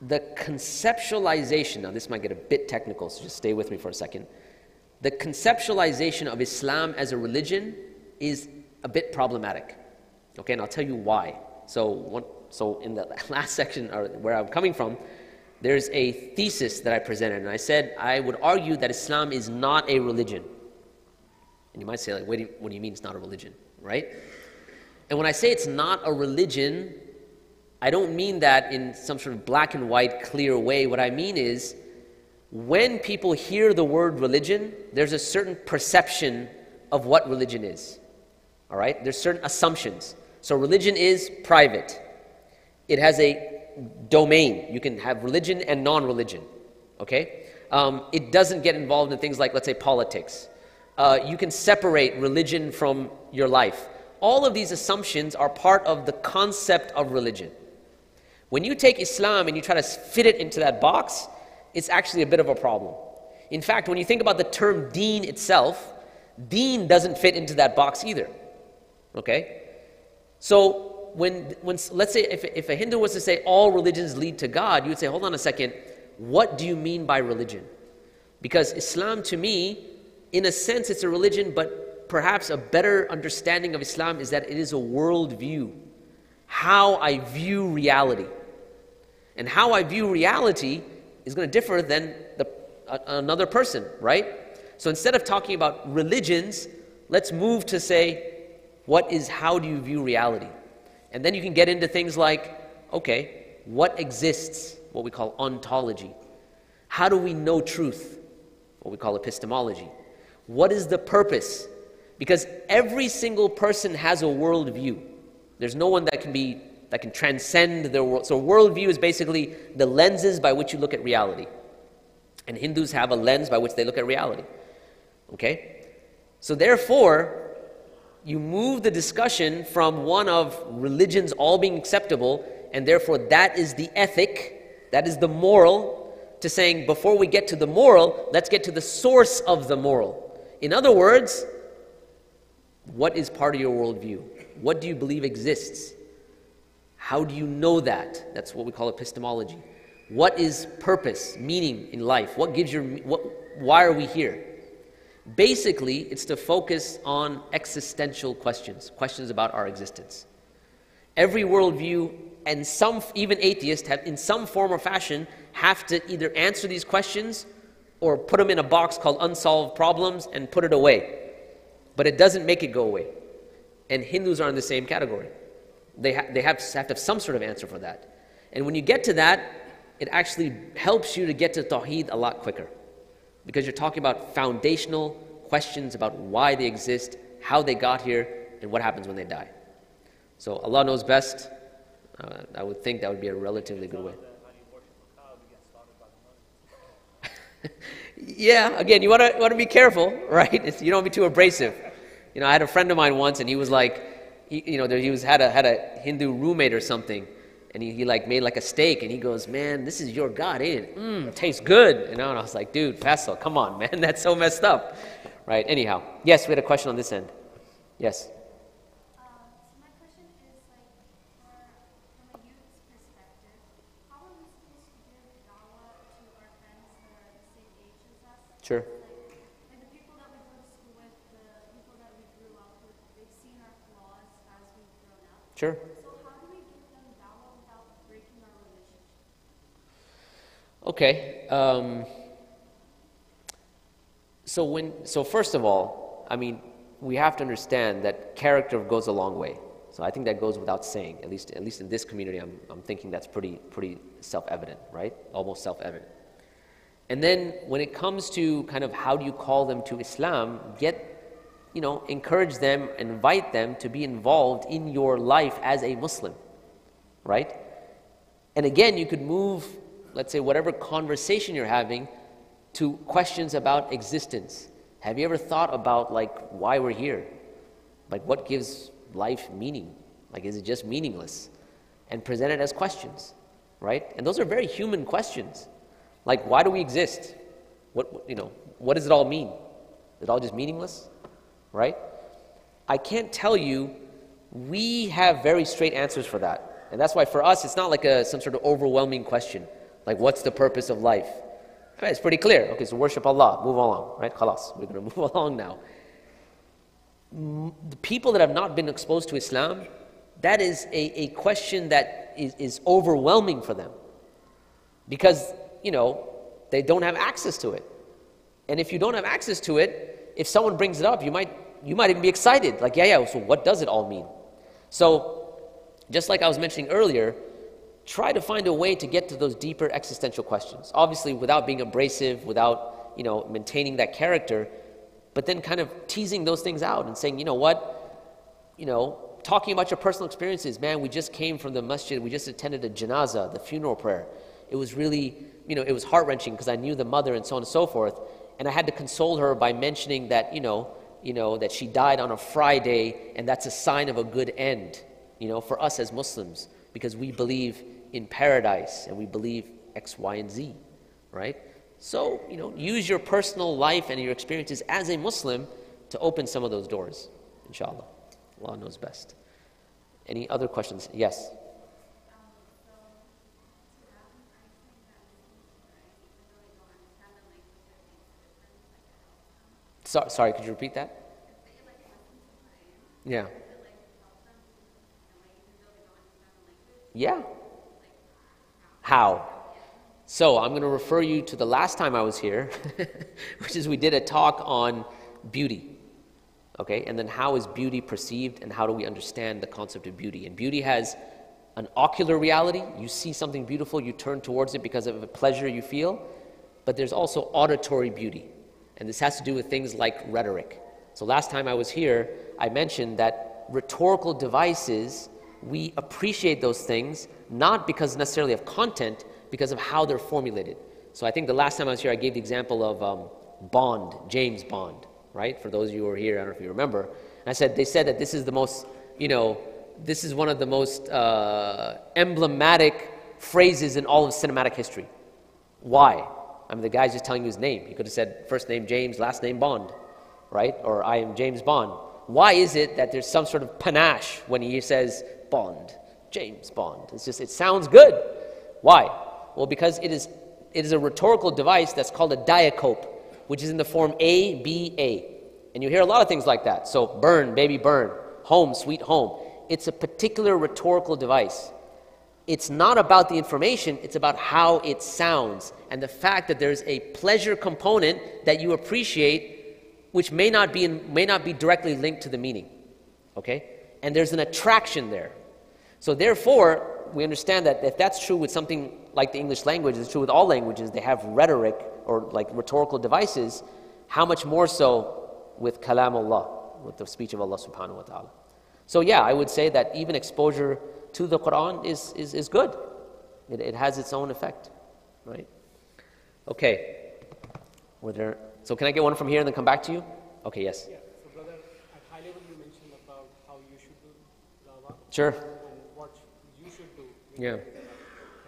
the conceptualization. Now, this might get a bit technical, so just stay with me for a second. The conceptualization of Islam as a religion is a bit problematic. Okay, and I'll tell you why. So, one, so in the last section, or where I'm coming from, there's a thesis that I presented, and I said I would argue that Islam is not a religion. And you might say, like, what do you, what do you mean it's not a religion, right? And when I say it's not a religion, I don't mean that in some sort of black and white, clear way. What I mean is, when people hear the word religion, there's a certain perception of what religion is. All right? There's certain assumptions. So religion is private. It has a domain. You can have religion and non-religion. Okay? Um, it doesn't get involved in things like, let's say, politics. Uh, you can separate religion from your life. All of these assumptions are part of the concept of religion. When you take Islam and you try to fit it into that box, it's actually a bit of a problem. In fact, when you think about the term deen itself, deen doesn't fit into that box either. Okay? So, when, when let's say if, if a Hindu was to say all religions lead to God, you would say, hold on a second, what do you mean by religion? Because Islam to me, in a sense, it's a religion, but perhaps a better understanding of Islam is that it is a worldview. How I view reality. And how I view reality is going to differ than the, uh, another person, right? So instead of talking about religions, let's move to say, what is, how do you view reality? And then you can get into things like, okay, what exists? What we call ontology. How do we know truth? What we call epistemology. What is the purpose? Because every single person has a worldview. There's no one that can be that can transcend their world. So, worldview is basically the lenses by which you look at reality. And Hindus have a lens by which they look at reality. Okay? So, therefore, you move the discussion from one of religions all being acceptable, and therefore that is the ethic, that is the moral, to saying before we get to the moral, let's get to the source of the moral. In other words, what is part of your worldview? What do you believe exists? How do you know that? That's what we call epistemology. What is purpose, meaning in life? What gives your what why are we here? Basically, it's to focus on existential questions, questions about our existence. Every worldview and some even atheists have in some form or fashion have to either answer these questions or put them in a box called unsolved problems and put it away. But it doesn't make it go away. And Hindus are in the same category. They, ha- they have, have to have some sort of answer for that. And when you get to that, it actually helps you to get to Tawheed a lot quicker. Because you're talking about foundational questions about why they exist, how they got here, and what happens when they die. So Allah knows best. Uh, I would think that would be a relatively good way. yeah, again, you want to want to be careful, right? It's, you don't be too abrasive. You know, I had a friend of mine once, and he was like, he, you know, there, he was had a had a Hindu roommate or something, and he, he like made like a steak, and he goes, "Man, this is your God, ain't it? Mmm, tastes good." You know, and I was like, "Dude, Faisal, come on, man, that's so messed up." Right? Anyhow, yes, we had a question on this end. Yes. Sure. Sure. Okay. Um, so when so first of all, I mean, we have to understand that character goes a long way. So I think that goes without saying. At least at least in this community, I'm I'm thinking that's pretty pretty self-evident, right? Almost self-evident. And then when it comes to kind of how do you call them to Islam, get you know, encourage them, invite them to be involved in your life as a Muslim, right? And again, you could move let's say, whatever conversation you're having to questions about existence. Have you ever thought about like why we're here? Like what gives life meaning? Like is it just meaningless? And present it as questions, right? And those are very human questions. Like why do we exist? What you know, what does it all mean? Is it all just meaningless? Right? I can't tell you we have very straight answers for that. And that's why for us it's not like a some sort of overwhelming question. Like what's the purpose of life? Right, it's pretty clear. Okay, so worship Allah, move along, right? Khalas, we're going to move along now. The people that have not been exposed to Islam, that is a, a question that is, is overwhelming for them. Because, you know, they don't have access to it. And if you don't have access to it, if someone brings it up, you might, you might even be excited. Like, yeah, yeah, so what does it all mean? So, just like I was mentioning earlier, try to find a way to get to those deeper existential questions. Obviously, without being abrasive, without you know maintaining that character, but then kind of teasing those things out and saying, you know what, you know, talking about your personal experiences. Man, we just came from the masjid. We just attended a janaza, the funeral prayer. It was really, you know, it was heart wrenching because I knew the mother and so on and so forth. And I had to console her by mentioning that, you know, you know, that she died on a Friday, and that's a sign of a good end, you know, for us as Muslims, because we believe in paradise and we believe X, Y, and Z, right? So, you know, use your personal life and your experiences as a Muslim to open some of those doors, inshallah. Allah knows best. Any other questions? Yes. So, sorry, could you repeat that? Yeah. Yeah. How? So I'm going to refer you to the last time I was here, which is we did a talk on beauty. Okay, and then how is beauty perceived and how do we understand the concept of beauty? And beauty has an ocular reality. You see something beautiful, you turn towards it because of a pleasure you feel. But there's also auditory beauty. And this has to do with things like rhetoric. So last time I was here, I mentioned that rhetorical devices we appreciate those things not because necessarily of content, because of how they're formulated. So I think the last time I was here, I gave the example of um, Bond, James Bond, right? For those of you who are here, I don't know if you remember. And I said, they said that this is the most, you know, this is one of the most uh, emblematic phrases in all of cinematic history. Why? I mean, the guy's just telling you his name. He could have said first name James, last name Bond, right? Or I am James Bond. Why is it that there's some sort of panache when he says Bond, James Bond. It's just, it sounds good. Why? Well, because it is, it is a rhetorical device that's called a diacope, which is in the form A, B, A. And you hear a lot of things like that. So, burn, baby, burn. Home, sweet home. It's a particular rhetorical device. It's not about the information, it's about how it sounds and the fact that there's a pleasure component that you appreciate, which may not be, in, may not be directly linked to the meaning. Okay? And there's an attraction there. So therefore, we understand that if that's true with something like the English language, it's true with all languages, they have rhetoric or like rhetorical devices, how much more so with kalam Allah, with the speech of Allah subhanahu wa ta'ala. So yeah, I would say that even exposure to the Quran is, is, is good. It, it has its own effect, right? Okay. Were there, so can I get one from here and then come back to you? Okay, yes. Yeah. So brother, at high level you mentioned about how you should do. Sure. And what you should do. Yeah. Can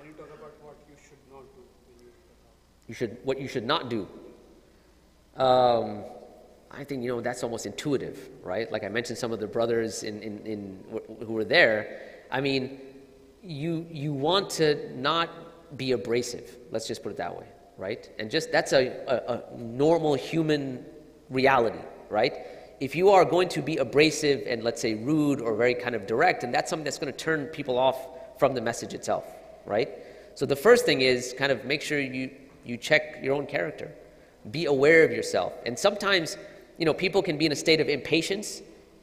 you talk about what you should not do You should, what you should not do. Um, I think, you know, that's almost intuitive, right? Like I mentioned some of the brothers in, in, in, who were there. I mean, you, you want to not be abrasive. Let's just put it that way, right? And just that's a, a, a normal human reality, right? If you are going to be abrasive and let's say rude or very kind of direct, and that's something that's going to turn people off from the message itself, right? So the first thing is kind of make sure you, you check your own character. Be aware of yourself. And sometimes, you know, people can be in a state of impatience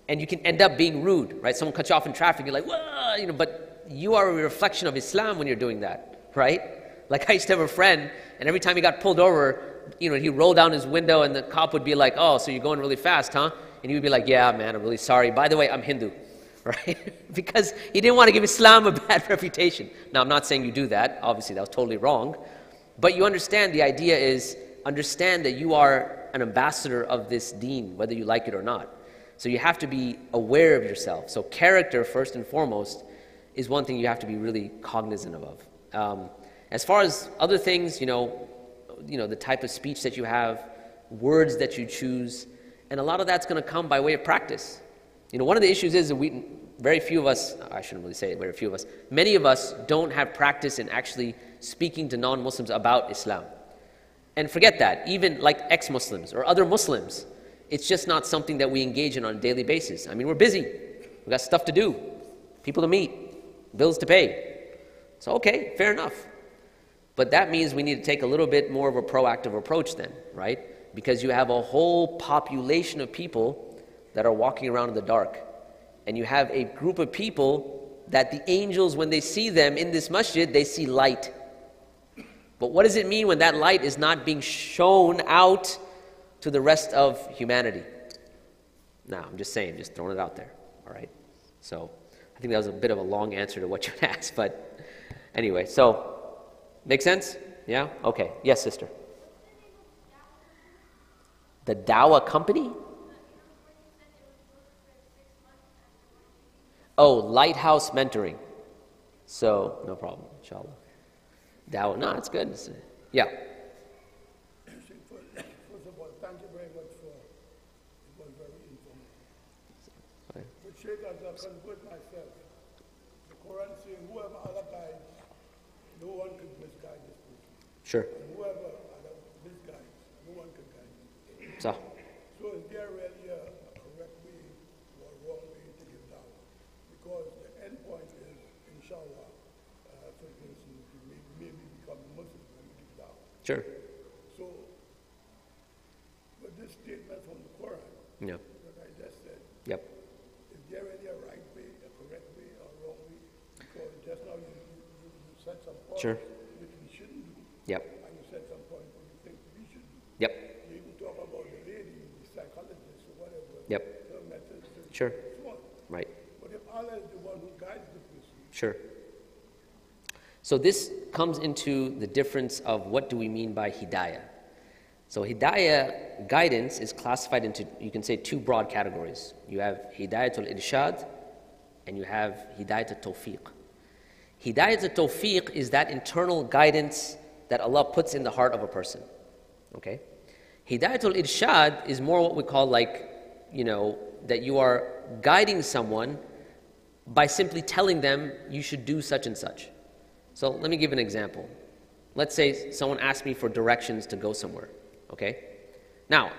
and you can end up being rude, right? Someone cuts you off in traffic, you're like, whoa, you know, but you are a reflection of Islam when you're doing that, right? Like I used to have a friend, and every time he got pulled over, you know, he'd roll down his window and the cop would be like, oh, so you're going really fast, huh? And he would be like, yeah, man, I'm really sorry. By the way, I'm Hindu, right? because he didn't want to give Islam a bad reputation. Now, I'm not saying you do that. Obviously, that was totally wrong. But you understand the idea is understand that you are an ambassador of this deen, whether you like it or not. So you have to be aware of yourself. So character, first and foremost, is one thing you have to be really cognizant of. Um, as far as other things, you know, you know, the type of speech that you have, words that you choose, and a lot of that's going to come by way of practice. You know, one of the issues is that we, very few of us, I shouldn't really say it, very few of us, many of us don't have practice in actually speaking to non Muslims about Islam. And forget that, even like ex Muslims or other Muslims, it's just not something that we engage in on a daily basis. I mean, we're busy, we've got stuff to do, people to meet, bills to pay. So, okay, fair enough. But that means we need to take a little bit more of a proactive approach then, right? Because you have a whole population of people that are walking around in the dark. And you have a group of people that the angels, when they see them in this masjid, they see light. But what does it mean when that light is not being shown out to the rest of humanity? Now, I'm just saying, just throwing it out there, all right? So, I think that was a bit of a long answer to what you asked, but anyway, so, make sense? Yeah? Okay. Yes, sister. The Dawa company? Oh, Lighthouse Mentoring. So, no problem, inshallah. Dawah, no, it's good. It's, yeah. First of all, thank you very much for, it was very informative. Fine. But Sheikh, as I convert myself, the Quran saying, whoever Allah guides, no one could misguide this person. Sure. And whoever Allah misguides, no one could guide So is there really a a correct way or a wrong way to give dawah? Because the end point is, inshallah, uh, for instance, you may, maybe become a Muslim when you give dawah. Sure. So, with this statement from the Quran, Yeah. that I just said, Yep. is there any a right way, a correct way, or wrong way? Because just now you, you, you said some points Sure. which we shouldn't do, Yep. and you said some points which you think we should do. Yep. You even talk about the lady, the psychologist, or whatever. Yep. her methods Sure. so. Right. But if Allah is the one who guides the person, Sure. So this comes into the difference of what do we mean by hidayah. So hidayah guidance is classified into you can say two broad categories. You have hidayatul irshad and you have hidayatul tawfiq. Hidayatul tawfiq is that internal guidance that Allah puts in the heart of a person. Okay? Hidayatul irshad is more what we call like, you know, that you are guiding someone by simply telling them you should do such and such. So let me give an example. Let's say someone asked me for directions to go somewhere, okay? Now,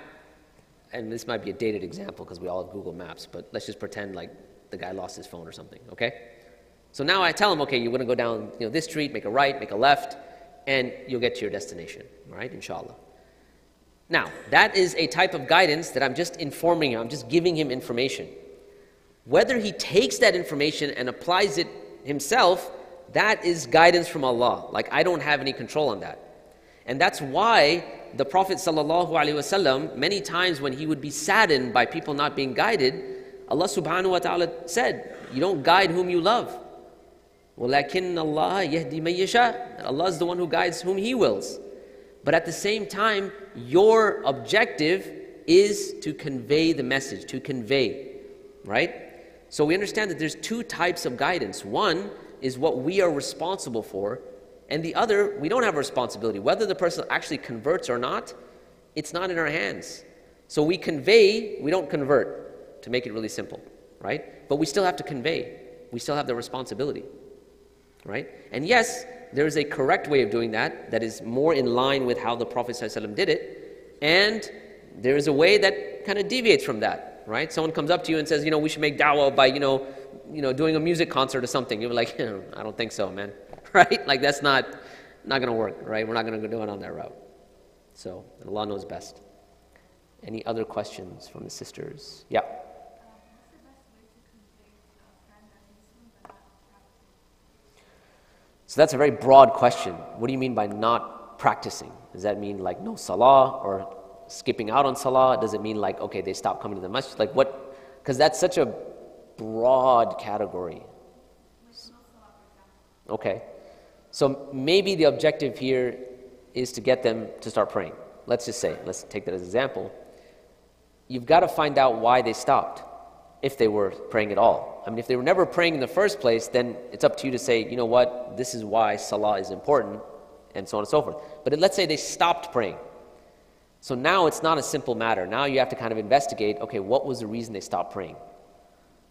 and this might be a dated example because we all have Google Maps, but let's just pretend like the guy lost his phone or something, okay? So now I tell him, okay, you're going to go down you know, this street, make a right, make a left, and you'll get to your destination, right? inshallah. Now, that is a type of guidance that I'm just informing him, I'm just giving him information. Whether he takes that information and applies it himself, that is guidance from Allah. Like, I don't have any control on that. And that's why the Prophet ﷺ, many times when he would be saddened by people not being guided, Allah subhanahu wa ta'ala said, You don't guide whom you love. وَلَكِنَّ اللَّهَ يَهْدِي مَن يَشَاءُ Allah is the one who guides whom He wills. But at the same time, your objective is to convey the message, to convey, right? So we understand that there's two types of guidance. One is what we are responsible for, and the other, we don't have a responsibility. Whether the person actually converts or not, it's not in our hands. So we convey, we don't convert, to make it really simple, right? But we still have to convey. We still have the responsibility, right? And yes, there is a correct way of doing that that is more in line with how the Prophet ﷺ did it, and there is a way that kind of deviates from that, right? Someone comes up to you and says, you know, we should make da'wah by, you know, you know, doing a music concert or something. You're like, I don't think so, man, right? Like that's not not to work, right? We're not to do it on that route. So Allah knows best. Any other questions from the sisters? Yeah. So that's a very broad question. What do you mean by not practicing? Does that mean like no salah or skipping out on salah? Does it mean like, okay, they stop coming to the masjid? Like what? Because that's such a broad category. Okay. So maybe the objective here is to get them to start praying. Let's just say, let's take that as an example. You've got to find out why they stopped, if they were praying at all. I mean, if they were never praying in the first place, then it's up to you to say, you know what, this is why salah is important, and so on and so forth. But let's say they stopped praying. So now it's not a simple matter. Now you have to kind of investigate okay, what was the reason they stopped praying?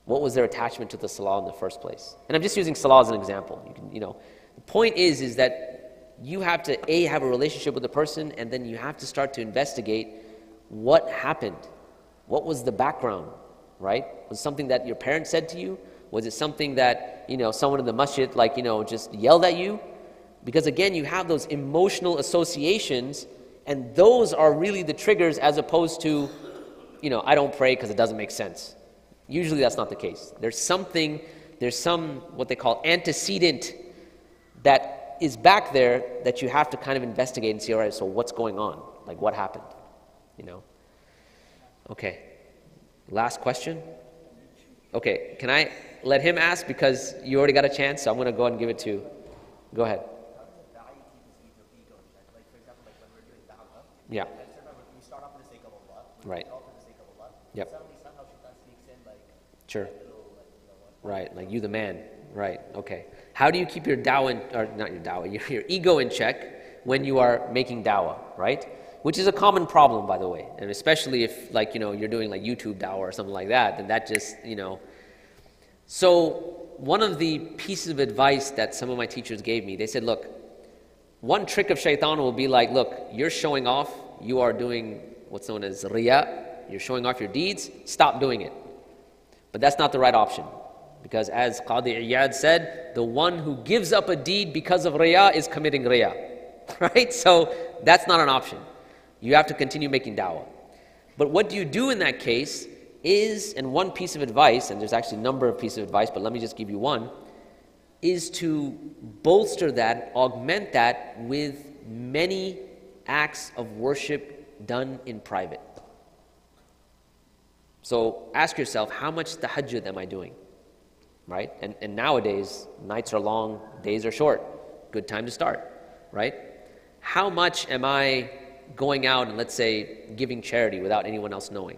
What was their attachment to the salah in the first place? And I'm just using salah as an example. You, can, you know, the point is, is that you have to a have a relationship with the person, and then you have to start to investigate what happened, what was the background, right? Was something that your parents said to you? Was it something that you know someone in the masjid like you know just yelled at you? Because again, you have those emotional associations, and those are really the triggers, as opposed to, you know, I don't pray because it doesn't make sense. Usually that's not the case. There's something, there's some, what they call antecedent that is back there that you have to kind of investigate and see, all right, so what's going on? Like what happened? You know? Okay. Last question? Okay, can I let him ask because you already got a chance, so I'm going to go ahead and give it to. Go ahead. Yeah. Right. Yep. Sure. Right, like you the man. Right, okay. How do you keep your dawah, in, or not your dawah, your, your ego in check when you are making dawah, right? Which is a common problem, by the way. And especially if, like, you know, you're doing like YouTube dawah or something like that, then that just, you know. So, one of the pieces of advice that some of my teachers gave me, they said, look, one trick of shaitan will be like, look, you're showing off, you are doing what's known as riya, you're showing off your deeds, stop doing it. But that's not the right option. Because as Qadi Iyad said, the one who gives up a deed because of riya is committing riya. Right? So that's not an option. You have to continue making dawah. But what do you do in that case is, and one piece of advice, and there's actually a number of pieces of advice, but let me just give you one, is to bolster that, augment that with many acts of worship done in private. So ask yourself, how much tahajjud am I doing? Right? And, and nowadays, nights are long, days are short. Good time to start, right? How much am I going out and, let's say, giving charity without anyone else knowing?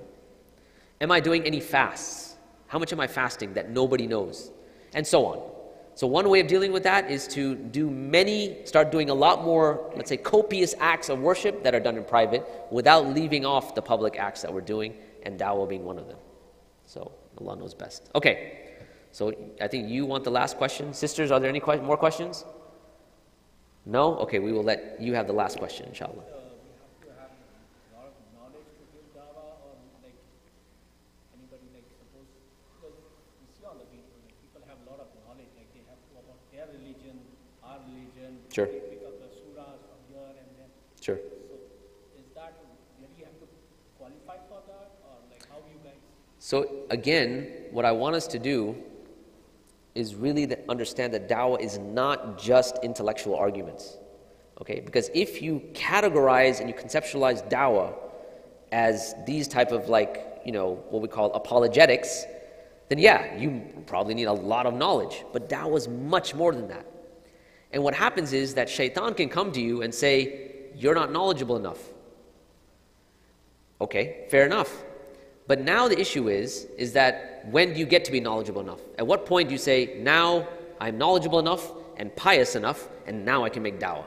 Am I doing any fasts? How much am I fasting that nobody knows? And so on. So, one way of dealing with that is to do many, start doing a lot more, let's say, copious acts of worship that are done in private without leaving off the public acts that we're doing and dawah being one of them. So Allah knows best. Okay, so I think you want the last question. Sisters, are there any que- more questions? No? Okay, we will let you have the last question, inshallah. Sure. Sure. So, again, what I want us to do is really understand that dawah is not just intellectual arguments. Okay? Because if you categorize and you conceptualize dawah as these type of like, you know, what we call apologetics, then yeah, you probably need a lot of knowledge. But dawah is much more than that. And what happens is that shaitan can come to you and say, You're not knowledgeable enough. Okay, fair enough. But now the issue is, is that when do you get to be knowledgeable enough? At what point do you say, now I'm knowledgeable enough and pious enough, and now I can make dawah?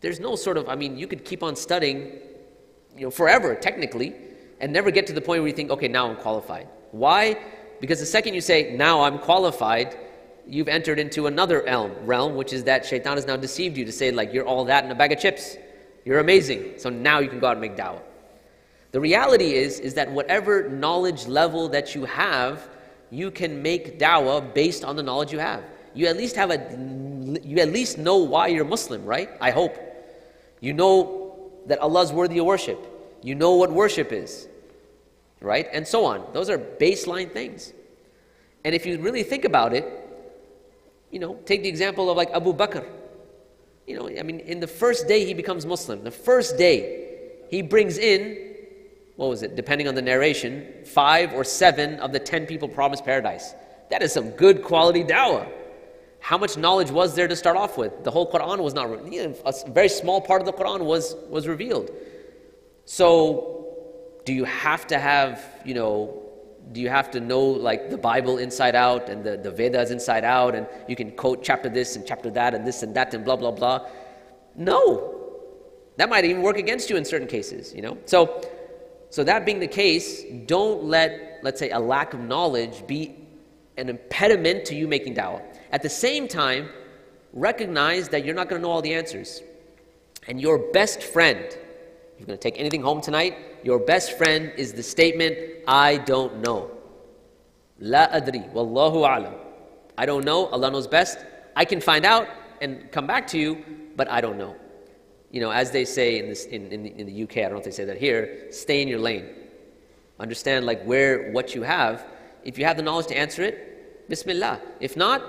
There's no sort of, I mean, you could keep on studying, you know, forever, technically, and never get to the point where you think, okay, now I'm qualified. Why? Because the second you say, now I'm qualified, you've entered into another realm, realm, which is that shaitan has now deceived you to say, like, you're all that in a bag of chips. You're amazing. So now you can go out and make dawah. The reality is, is that whatever knowledge level that you have, you can make dawah based on the knowledge you have. You at least have a, you at least know why you're Muslim, right? I hope. You know that Allah is worthy of worship. You know what worship is, right? And so on. Those are baseline things. And if you really think about it, you know, take the example of like Abu Bakr. You know, I mean, in the first day he becomes Muslim, the first day he brings in what was it, depending on the narration, five or seven of the ten people promised paradise. That is some good quality dawah. how much knowledge was there to start off with? The whole Quran was not, a very small part of the Quran was, was revealed. So, do you have to have, you know, do you have to know like the Bible inside out and the, the Vedas inside out and you can quote chapter this and chapter that and this and that and blah, blah, blah? No. That might even work against you in certain cases, you know? So, so that being the case, don't let, let's say, a lack of knowledge be an impediment to you making da'wah. At the same time, recognize that you're not going to know all the answers. And your best friend, you're going to take anything home tonight, your best friend is the statement, I don't know. La adri, wallahu alam. I don't know, Allah knows best. I can find out and come back to you, but I don't know. You know, as they say in, this, in, in, the, in the UK, I don't know if they say that here, stay in your lane. Understand like where, what you have. If you have the knowledge to answer it, bismillah. If not,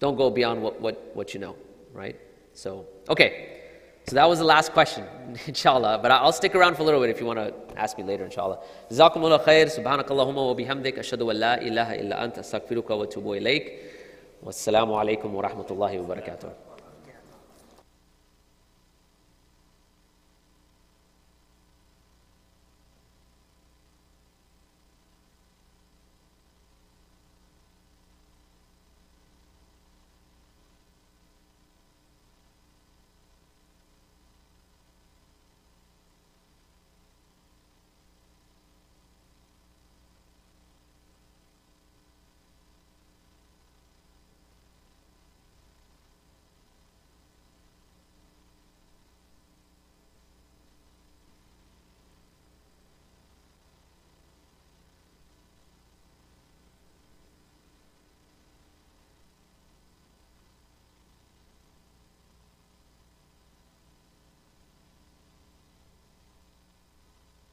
don't go beyond what, what, what you know, right? So, okay. So that was the last question, inshallah. But I'll stick around for a little bit if you want to ask me later, inshallah. Jazakumullah khair. Subhanakallahumma wa bihamdik. Ashadu an la ilaha illa anta astaghfiruka wa atubu ilayk. Wassalamu alaikum wa rahmatullahi wa barakatuh.